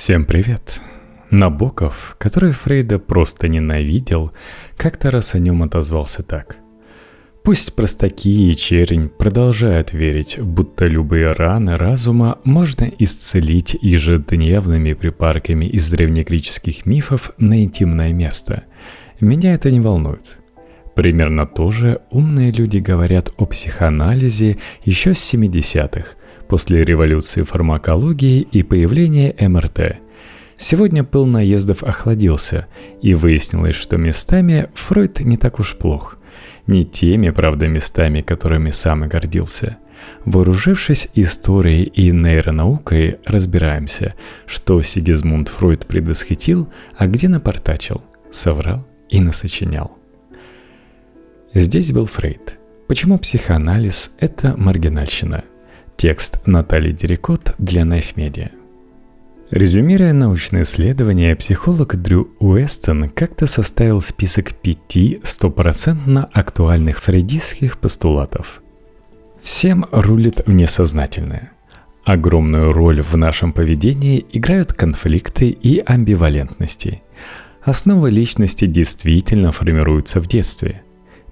Всем привет! Набоков, который Фрейда просто ненавидел, как-то раз о нем отозвался так. Пусть простаки и черень продолжают верить, будто любые раны разума можно исцелить ежедневными припарками из древнегреческих мифов на интимное место. Меня это не волнует. Примерно то же умные люди говорят о психоанализе еще с 70-х, после революции фармакологии и появления МРТ. Сегодня пыл наездов охладился, и выяснилось, что местами Фройд не так уж плох. Не теми, правда, местами, которыми сам и гордился. Вооружившись историей и нейронаукой, разбираемся, что Сигизмунд Фройд предвосхитил, а где напортачил, соврал и насочинял. Здесь был Фрейд. Почему психоанализ – это маргинальщина? Текст Натальи Дерекот для Knife Media. Резюмируя научное исследование, психолог Дрю Уэстон как-то составил список пяти стопроцентно актуальных фрейдистских постулатов. Всем рулит внесознательное. Огромную роль в нашем поведении играют конфликты и амбивалентности. Основы личности действительно формируются в детстве.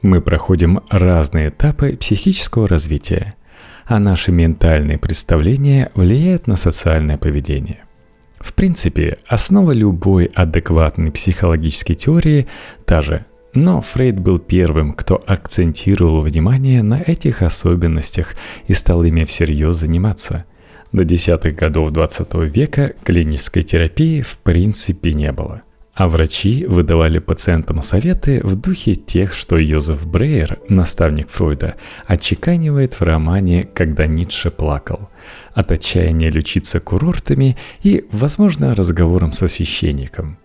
Мы проходим разные этапы психического развития – а наши ментальные представления влияют на социальное поведение. В принципе, основа любой адекватной психологической теории та же, но Фрейд был первым, кто акцентировал внимание на этих особенностях и стал ими всерьез заниматься. До десятых годов 20 века клинической терапии в принципе не было а врачи выдавали пациентам советы в духе тех, что Йозеф Брейер, наставник Фройда, отчеканивает в романе «Когда Ницше плакал», от отчаяния лечиться курортами и, возможно, разговором со священником.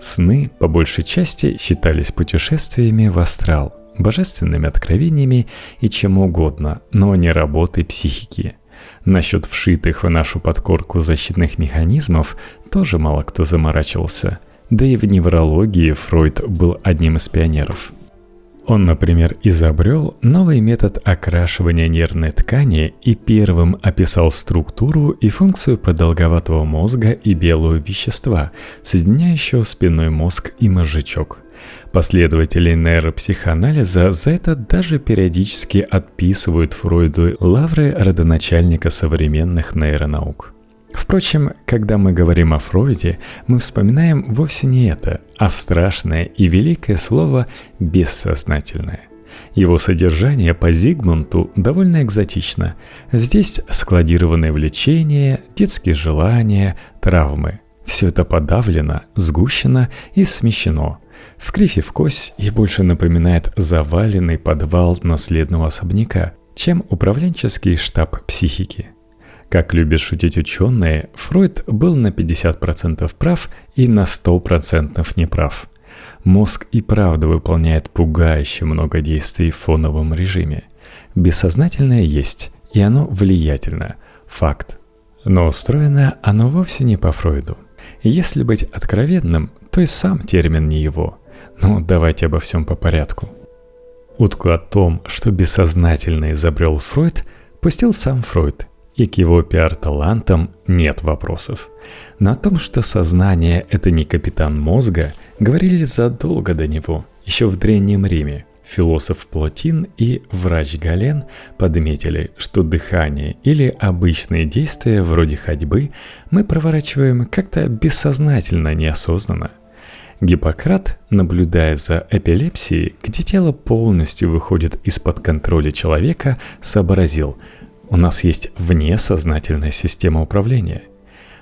Сны, по большей части, считались путешествиями в астрал, божественными откровениями и чем угодно, но не работой психики – Насчет вшитых в нашу подкорку защитных механизмов тоже мало кто заморачивался – да и в неврологии Фройд был одним из пионеров. Он, например, изобрел новый метод окрашивания нервной ткани и первым описал структуру и функцию продолговатого мозга и белого вещества, соединяющего спинной мозг и мозжечок. Последователи нейропсихоанализа за это даже периодически отписывают Фройду лавры родоначальника современных нейронаук. Впрочем, когда мы говорим о Фройде, мы вспоминаем вовсе не это, а страшное и великое слово «бессознательное». Его содержание по Зигмунту довольно экзотично. Здесь складированные влечения, детские желания, травмы. Все это подавлено, сгущено и смещено. В крифе в кость и больше напоминает заваленный подвал наследного особняка, чем управленческий штаб психики – как любят шутить ученые, Фройд был на 50% прав и на 100% неправ. Мозг и правда выполняет пугающе много действий в фоновом режиме. Бессознательное есть, и оно влиятельно. Факт. Но устроено оно вовсе не по Фройду. Если быть откровенным, то и сам термин не его. Но давайте обо всем по порядку. Утку о том, что бессознательно изобрел Фройд, пустил сам Фройд – и к его пиар-талантам нет вопросов. Но о том, что сознание – это не капитан мозга, говорили задолго до него, еще в Древнем Риме. Философ Плотин и врач Гален подметили, что дыхание или обычные действия вроде ходьбы мы проворачиваем как-то бессознательно, неосознанно. Гиппократ, наблюдая за эпилепсией, где тело полностью выходит из-под контроля человека, сообразил – у нас есть внесознательная система управления.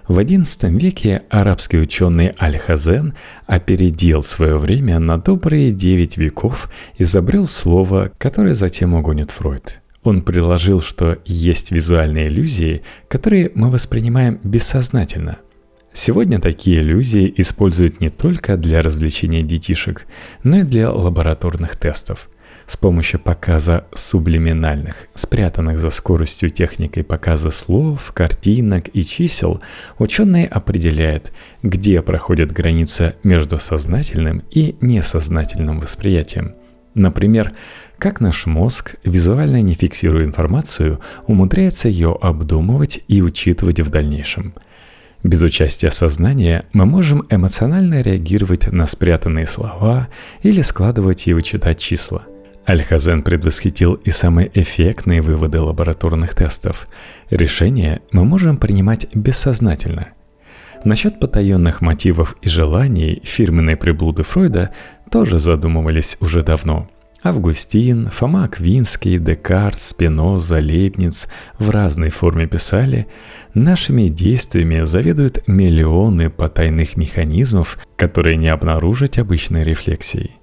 В XI веке арабский ученый Аль-Хазен опередил свое время на добрые девять веков, изобрел слово, которое затем угонит Фройд. Он предложил, что есть визуальные иллюзии, которые мы воспринимаем бессознательно. Сегодня такие иллюзии используют не только для развлечения детишек, но и для лабораторных тестов – с помощью показа сублиминальных, спрятанных за скоростью техникой показа слов, картинок и чисел, ученые определяют, где проходит граница между сознательным и несознательным восприятием. Например, как наш мозг, визуально не фиксируя информацию, умудряется ее обдумывать и учитывать в дальнейшем – Без участия сознания мы можем эмоционально реагировать на спрятанные слова или складывать и вычитать числа. Альхазен предвосхитил и самые эффектные выводы лабораторных тестов. Решения мы можем принимать бессознательно. Насчет потаенных мотивов и желаний фирменные приблуды Фройда тоже задумывались уже давно – Августин, Фома Аквинский, Декарт, Спиноза, Лейбниц в разной форме писали, нашими действиями заведуют миллионы потайных механизмов, которые не обнаружить обычной рефлексией.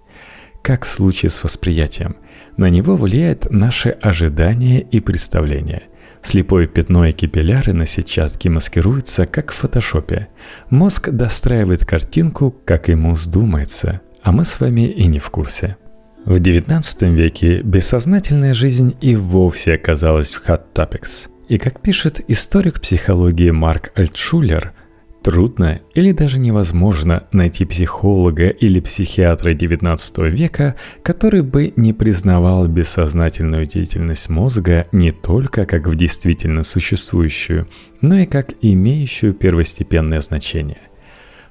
Как в случае с восприятием, на него влияет наши ожидания и представления. Слепое пятно и капилляры на сетчатке маскируются, как в фотошопе. Мозг достраивает картинку, как ему вздумается, а мы с вами и не в курсе. В XIX веке бессознательная жизнь и вовсе оказалась в hot topics. И как пишет историк психологии Марк Альтшулер, трудно или даже невозможно найти психолога или психиатра XIX века, который бы не признавал бессознательную деятельность мозга не только как в действительно существующую, но и как имеющую первостепенное значение.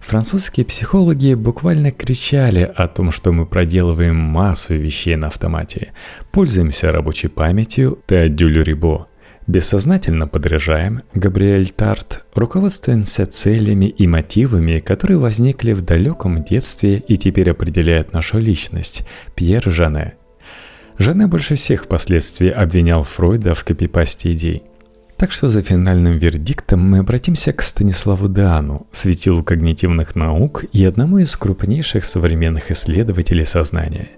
Французские психологи буквально кричали о том, что мы проделываем массу вещей на автомате, пользуемся рабочей памятью Теодюлю Рибо, бессознательно подражаем Габриэль Тарт, руководствуемся целями и мотивами, которые возникли в далеком детстве и теперь определяют нашу личность, Пьер Жане. Жане больше всех впоследствии обвинял Фройда в копипасте идей – так что за финальным вердиктом мы обратимся к Станиславу Диану, светилу когнитивных наук и одному из крупнейших современных исследователей сознания.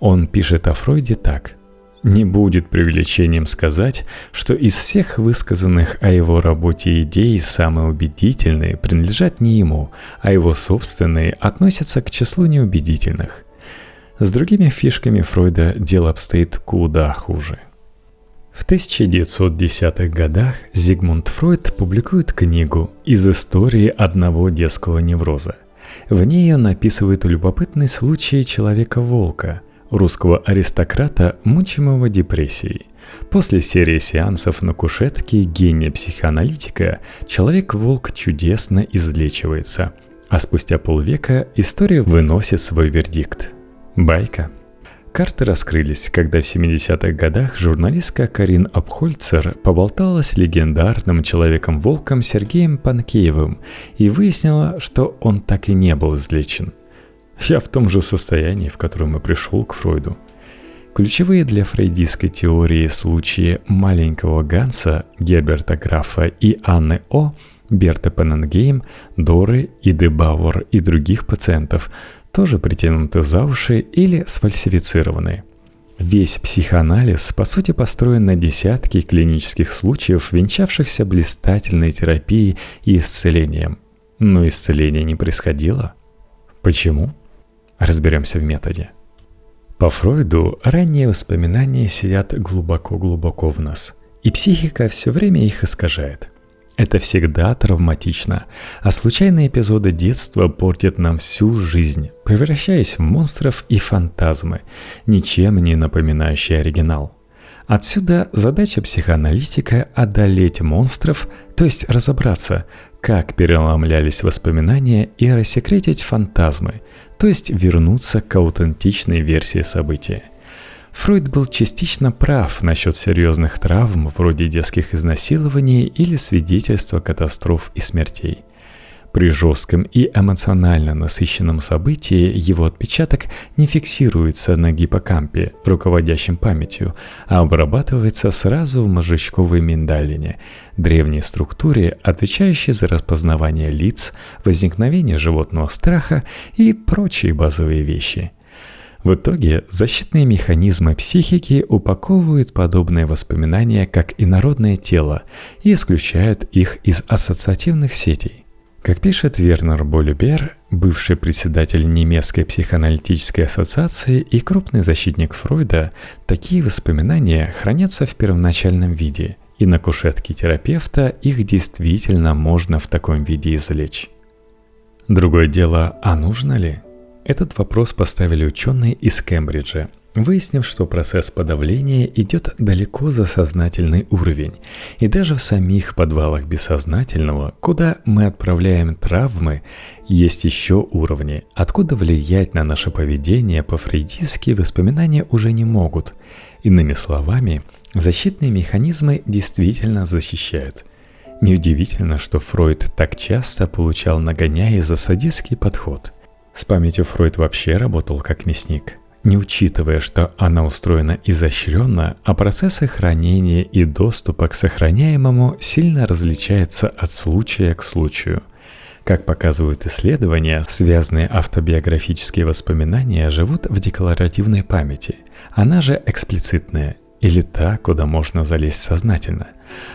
Он пишет о Фройде так. Не будет преувеличением сказать, что из всех высказанных о его работе идей самые убедительные принадлежат не ему, а его собственные относятся к числу неубедительных. С другими фишками Фройда дело обстоит куда хуже – в 1910-х годах Зигмунд Фройд публикует книгу «Из истории одного детского невроза». В ней он описывает любопытный случай человека-волка, русского аристократа, мучимого депрессией. После серии сеансов на кушетке гения-психоаналитика человек-волк чудесно излечивается, а спустя полвека история выносит свой вердикт. Байка – Карты раскрылись, когда в 70-х годах журналистка Карин Абхольцер поболтала с легендарным человеком-волком Сергеем Панкеевым и выяснила, что он так и не был излечен. Я в том же состоянии, в котором и пришел к Фройду. Ключевые для фрейдистской теории случаи маленького Ганса, Герберта Графа и Анны О – Берта Пенненгейм, Доры и Дебауэр и других пациентов тоже притянуты за уши или сфальсифицированы. Весь психоанализ, по сути, построен на десятки клинических случаев, венчавшихся блистательной терапией и исцелением. Но исцеление не происходило. Почему? Разберемся в методе. По Фройду ранние воспоминания сидят глубоко-глубоко в нас, и психика все время их искажает – это всегда травматично, а случайные эпизоды детства портят нам всю жизнь, превращаясь в монстров и фантазмы, ничем не напоминающие оригинал. Отсюда задача психоаналитика – одолеть монстров, то есть разобраться, как переломлялись воспоминания и рассекретить фантазмы, то есть вернуться к аутентичной версии события – Фройд был частично прав насчет серьезных травм вроде детских изнасилований или свидетельства катастроф и смертей. При жестком и эмоционально насыщенном событии его отпечаток не фиксируется на гиппокампе, руководящем памятью, а обрабатывается сразу в мозжечковой миндалине, древней структуре, отвечающей за распознавание лиц, возникновение животного страха и прочие базовые вещи – в итоге защитные механизмы психики упаковывают подобные воспоминания как инородное тело и исключают их из ассоциативных сетей. Как пишет Вернер Болюбер, бывший председатель немецкой психоаналитической ассоциации и крупный защитник Фройда, такие воспоминания хранятся в первоначальном виде, и на кушетке терапевта их действительно можно в таком виде извлечь. Другое дело, а нужно ли? Этот вопрос поставили ученые из Кембриджа. Выяснив, что процесс подавления идет далеко за сознательный уровень. И даже в самих подвалах бессознательного, куда мы отправляем травмы, есть еще уровни, откуда влиять на наше поведение по-фрейдистски воспоминания уже не могут. Иными словами, защитные механизмы действительно защищают – Неудивительно, что Фройд так часто получал нагоняя за садистский подход. С памятью Фройд вообще работал как мясник, не учитывая, что она устроена изощренно, а процессы хранения и доступа к сохраняемому сильно различаются от случая к случаю. Как показывают исследования, связанные автобиографические воспоминания живут в декларативной памяти, она же эксплицитная, или та, куда можно залезть сознательно.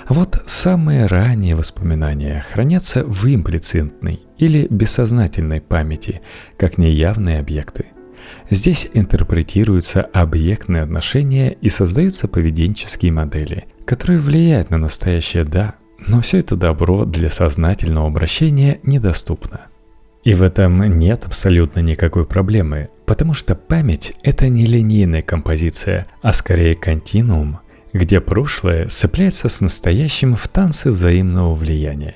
А вот самые ранние воспоминания хранятся в имплицитной или бессознательной памяти, как неявные объекты. Здесь интерпретируются объектные отношения и создаются поведенческие модели, которые влияют на настоящее «да», но все это добро для сознательного обращения недоступно. И в этом нет абсолютно никакой проблемы, потому что память — это не линейная композиция, а скорее континуум, где прошлое цепляется с настоящим в танце взаимного влияния.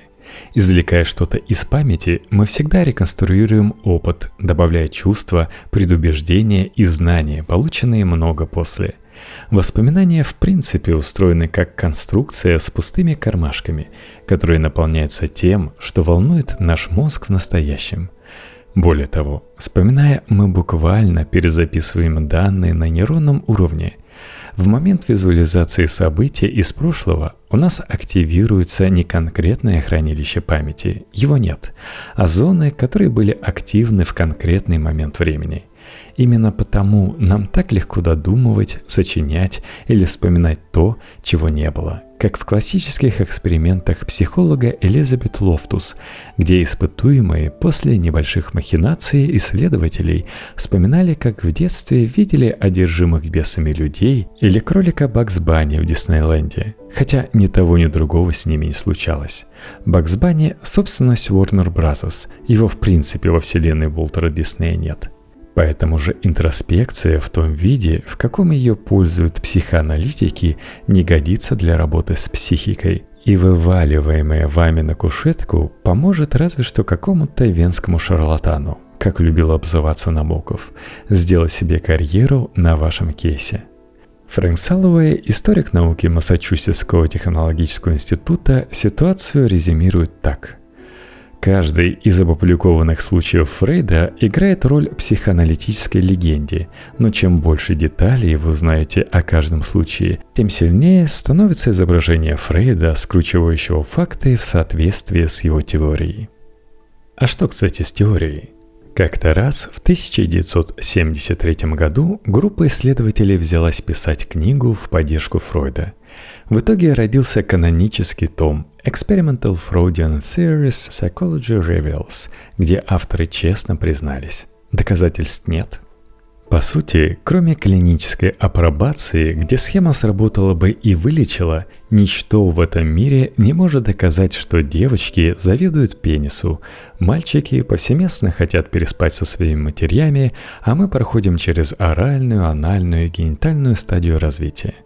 Извлекая что-то из памяти, мы всегда реконструируем опыт, добавляя чувства, предубеждения и знания, полученные много после – Воспоминания в принципе устроены как конструкция с пустыми кармашками, которые наполняются тем, что волнует наш мозг в настоящем. Более того, вспоминая, мы буквально перезаписываем данные на нейронном уровне. В момент визуализации события из прошлого у нас активируется не конкретное хранилище памяти, его нет, а зоны, которые были активны в конкретный момент времени – Именно потому нам так легко додумывать, сочинять или вспоминать то, чего не было, как в классических экспериментах психолога Элизабет Лофтус, где испытуемые после небольших махинаций исследователей вспоминали, как в детстве видели одержимых бесами людей или кролика Бакс Банни в Диснейленде, хотя ни того, ни другого с ними не случалось. Бакс Банни – собственность Warner Bros., его в принципе во вселенной Уолтера Диснея нет – Поэтому же интроспекция в том виде, в каком ее пользуют психоаналитики, не годится для работы с психикой. И вываливаемая вами на кушетку поможет разве что какому-то венскому шарлатану, как любил обзываться Набоков, сделать себе карьеру на вашем кейсе. Фрэнк Саллоуэй, историк науки Массачусетского технологического института, ситуацию резюмирует так – Каждый из опубликованных случаев Фрейда играет роль психоаналитической легенде, но чем больше деталей вы узнаете о каждом случае, тем сильнее становится изображение Фрейда, скручивающего факты в соответствии с его теорией. А что, кстати, с теорией? Как-то раз в 1973 году группа исследователей взялась писать книгу в поддержку Фройда. В итоге родился канонический том Experimental Freudian Theories Psychology Reveals, где авторы честно признались. Доказательств нет. По сути, кроме клинической апробации, где схема сработала бы и вылечила, ничто в этом мире не может доказать, что девочки завидуют пенису, мальчики повсеместно хотят переспать со своими матерями, а мы проходим через оральную, анальную и генитальную стадию развития –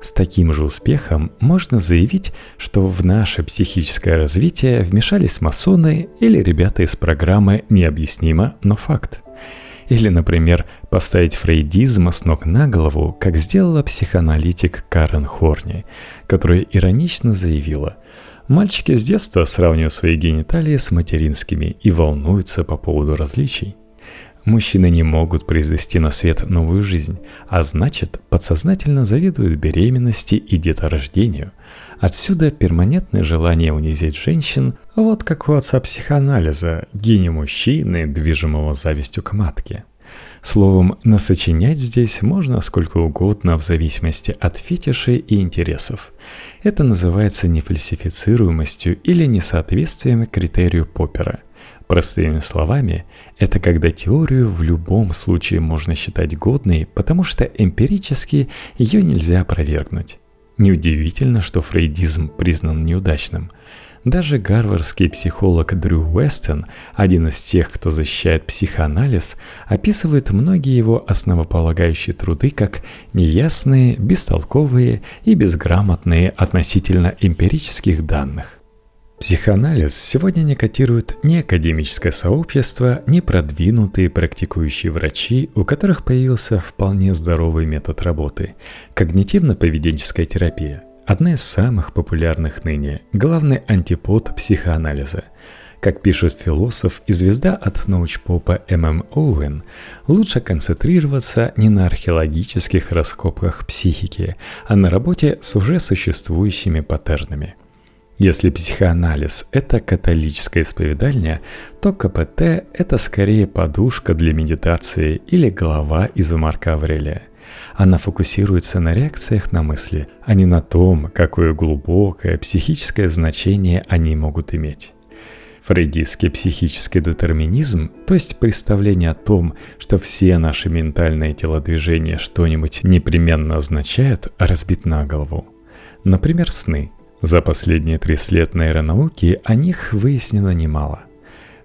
с таким же успехом можно заявить, что в наше психическое развитие вмешались масоны или ребята из программы «Необъяснимо, но факт». Или, например, поставить фрейдизм с ног на голову, как сделала психоаналитик Карен Хорни, которая иронично заявила «Мальчики с детства сравнивают свои гениталии с материнскими и волнуются по поводу различий». Мужчины не могут произвести на свет новую жизнь, а значит, подсознательно завидуют беременности и деторождению. Отсюда перманентное желание унизить женщин, вот как у отца психоанализа, гения мужчины, движимого завистью к матке. Словом, насочинять здесь можно сколько угодно в зависимости от фетишей и интересов. Это называется нефальсифицируемостью или несоответствием критерию Поппера – Простыми словами, это когда теорию в любом случае можно считать годной, потому что эмпирически ее нельзя опровергнуть. Неудивительно, что фрейдизм признан неудачным. Даже гарвардский психолог Дрю Уэстон, один из тех, кто защищает психоанализ, описывает многие его основополагающие труды как неясные, бестолковые и безграмотные относительно эмпирических данных. Психоанализ сегодня не котирует ни академическое сообщество, ни продвинутые практикующие врачи, у которых появился вполне здоровый метод работы – когнитивно-поведенческая терапия. Одна из самых популярных ныне, главный антипод психоанализа. Как пишет философ и звезда от научпопа М.М. Оуэн, лучше концентрироваться не на археологических раскопках психики, а на работе с уже существующими паттернами – если психоанализ – это католическое исповедальня, то КПТ – это скорее подушка для медитации или голова из Марка Аврелия. Она фокусируется на реакциях на мысли, а не на том, какое глубокое психическое значение они могут иметь. Фрейдистский психический детерминизм, то есть представление о том, что все наши ментальные телодвижения что-нибудь непременно означают, разбит на голову. Например, сны – за последние 30 лет нейронауки о них выяснено немало.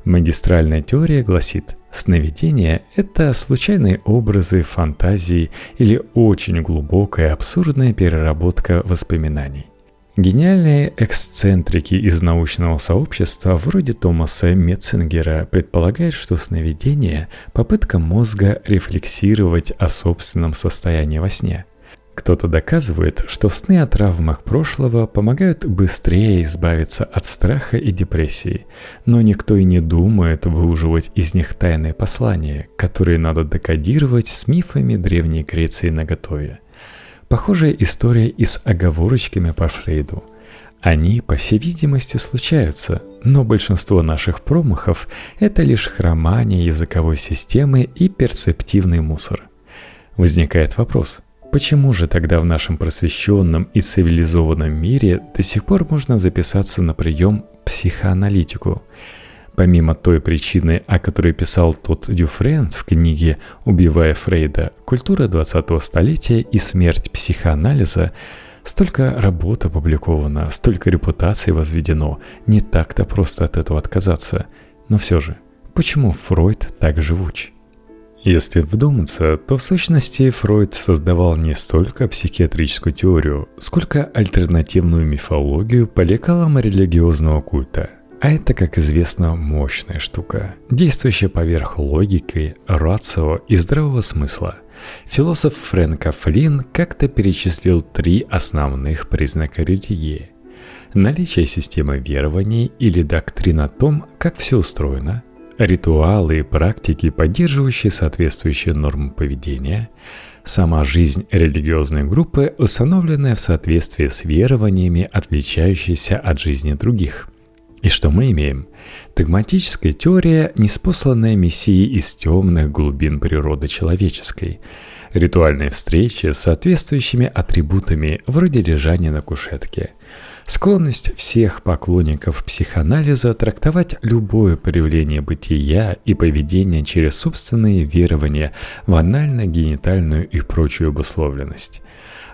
Магистральная теория гласит, сновидения – это случайные образы, фантазии или очень глубокая абсурдная переработка воспоминаний. Гениальные эксцентрики из научного сообщества вроде Томаса Метцингера предполагают, что сновидение – попытка мозга рефлексировать о собственном состоянии во сне – кто-то доказывает, что сны о травмах прошлого помогают быстрее избавиться от страха и депрессии, но никто и не думает выуживать из них тайные послания, которые надо декодировать с мифами Древней Греции наготове. Похожая история и с оговорочками по Фрейду. Они, по всей видимости, случаются, но большинство наших промахов – это лишь хромание языковой системы и перцептивный мусор. Возникает вопрос – Почему же тогда в нашем просвещенном и цивилизованном мире до сих пор можно записаться на прием психоаналитику? Помимо той причины, о которой писал тот Дюфрен в книге «Убивая Фрейда. Культура 20-го столетия и смерть психоанализа», Столько работ опубликовано, столько репутаций возведено, не так-то просто от этого отказаться. Но все же, почему Фройд так живуч? Если вдуматься, то в сущности Фройд создавал не столько психиатрическую теорию, сколько альтернативную мифологию по лекалам религиозного культа. А это, как известно, мощная штука, действующая поверх логики, рацио и здравого смысла. Философ Фрэнка Флинн как-то перечислил три основных признака религии. Наличие системы верований или доктрин о том, как все устроено – ритуалы и практики, поддерживающие соответствующие нормы поведения, сама жизнь религиозной группы, установленная в соответствии с верованиями, отличающиеся от жизни других. И что мы имеем? Догматическая теория, неспосланная Мессией из темных глубин природы человеческой. Ритуальные встречи с соответствующими атрибутами вроде лежания на кушетке – Склонность всех поклонников психоанализа трактовать любое проявление бытия и поведения через собственные верования в анально-генитальную и прочую обусловленность.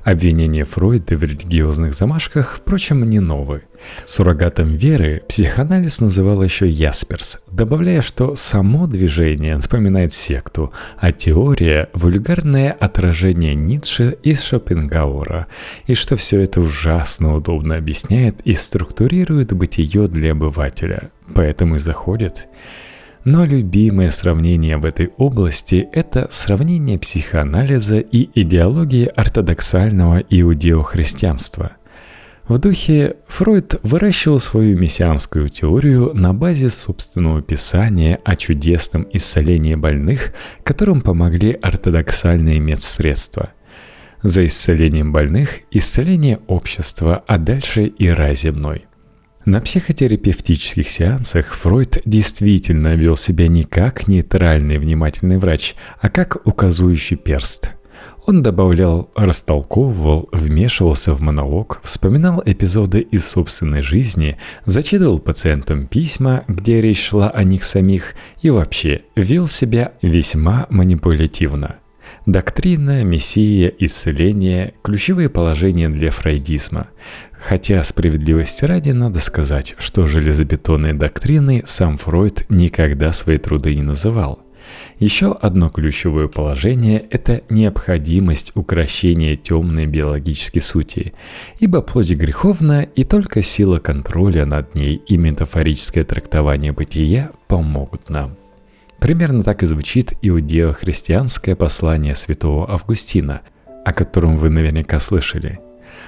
Обвинения Фройда в религиозных замашках, впрочем, не новые. Суррогатом веры психоанализ называл еще Ясперс, добавляя, что само движение напоминает секту, а теория – вульгарное отражение Ницше из Шопенгауэра, и что все это ужасно удобно объясняет и структурирует бытие для обывателя, поэтому и заходит – но любимое сравнение в этой области – это сравнение психоанализа и идеологии ортодоксального иудеохристианства. В духе Фройд выращивал свою мессианскую теорию на базе собственного писания о чудесном исцелении больных, которым помогли ортодоксальные медсредства. За исцелением больных – исцеление общества, а дальше и рай земной. На психотерапевтических сеансах Фройд действительно вел себя не как нейтральный внимательный врач, а как указующий перст. Он добавлял, растолковывал, вмешивался в монолог, вспоминал эпизоды из собственной жизни, зачитывал пациентам письма, где речь шла о них самих, и вообще вел себя весьма манипулятивно – Доктрина, мессия, исцеление – ключевые положения для фрейдизма. Хотя справедливости ради надо сказать, что железобетонные доктрины сам Фройд никогда свои труды не называл – еще одно ключевое положение – это необходимость укращения темной биологической сути, ибо плоть греховна, и только сила контроля над ней и метафорическое трактование бытия помогут нам. Примерно так и звучит иудео-христианское послание святого Августина, о котором вы наверняка слышали.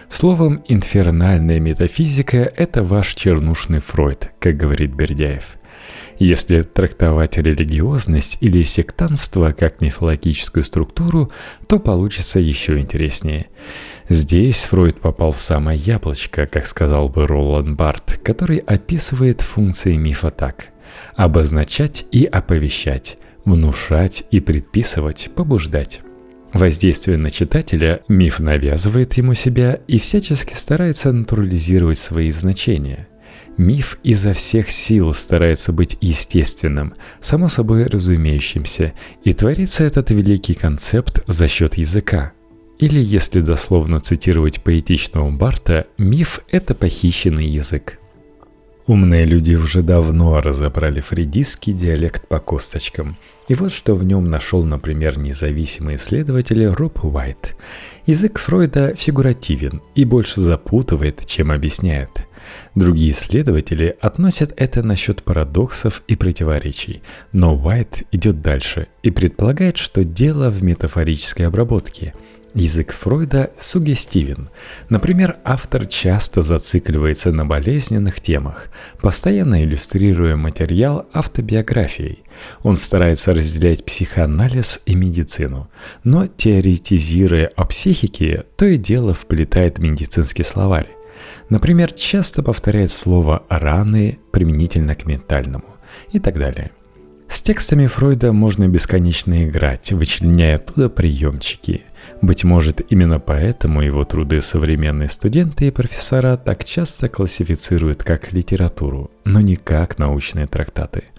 Словом, инфернальная метафизика – это ваш чернушный Фройд, как говорит Бердяев – если трактовать религиозность или сектантство как мифологическую структуру, то получится еще интереснее. Здесь Фройд попал в самое яблочко, как сказал бы Роланд Барт, который описывает функции мифа так. Обозначать и оповещать, внушать и предписывать, побуждать. Воздействие на читателя, миф навязывает ему себя и всячески старается натурализировать свои значения – Миф изо всех сил старается быть естественным, само собой разумеющимся, и творится этот великий концепт за счет языка. Или, если дословно цитировать поэтичного Барта, миф – это похищенный язык. Умные люди уже давно разобрали фридистский диалект по косточкам. И вот что в нем нашел, например, независимый исследователь Роб Уайт. Язык Фройда фигуративен и больше запутывает, чем объясняет – Другие исследователи относят это насчет парадоксов и противоречий, но Уайт идет дальше и предполагает, что дело в метафорической обработке – Язык Фройда сугестивен. Например, автор часто зацикливается на болезненных темах, постоянно иллюстрируя материал автобиографией. Он старается разделять психоанализ и медицину, но теоретизируя о психике, то и дело вплетает медицинский словарь. Например, часто повторяет слово «раны» применительно к ментальному и так далее. С текстами Фройда можно бесконечно играть, вычленяя оттуда приемчики. Быть может, именно поэтому его труды современные студенты и профессора так часто классифицируют как литературу, но не как научные трактаты –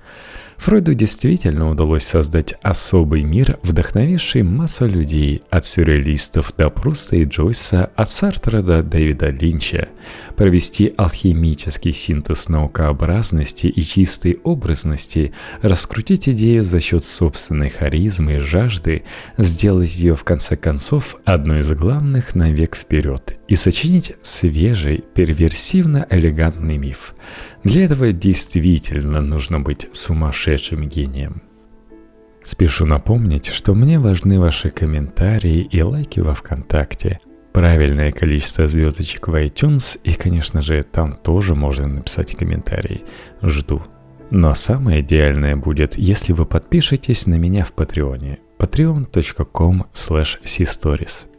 Фройду действительно удалось создать особый мир, вдохновивший массу людей, от сюрреалистов до Пруста и Джойса, от Сартра до Дэвида Линча, провести алхимический синтез наукообразности и чистой образности, раскрутить идею за счет собственной харизмы и жажды, сделать ее в конце концов одной из главных на век вперед и сочинить свежий, перверсивно-элегантный миф – для этого действительно нужно быть сумасшедшим гением. Спешу напомнить, что мне важны ваши комментарии и лайки во ВКонтакте, правильное количество звездочек в iTunes и, конечно же, там тоже можно написать комментарий. Жду. Но самое идеальное будет, если вы подпишетесь на меня в Патреоне. patreon.com slash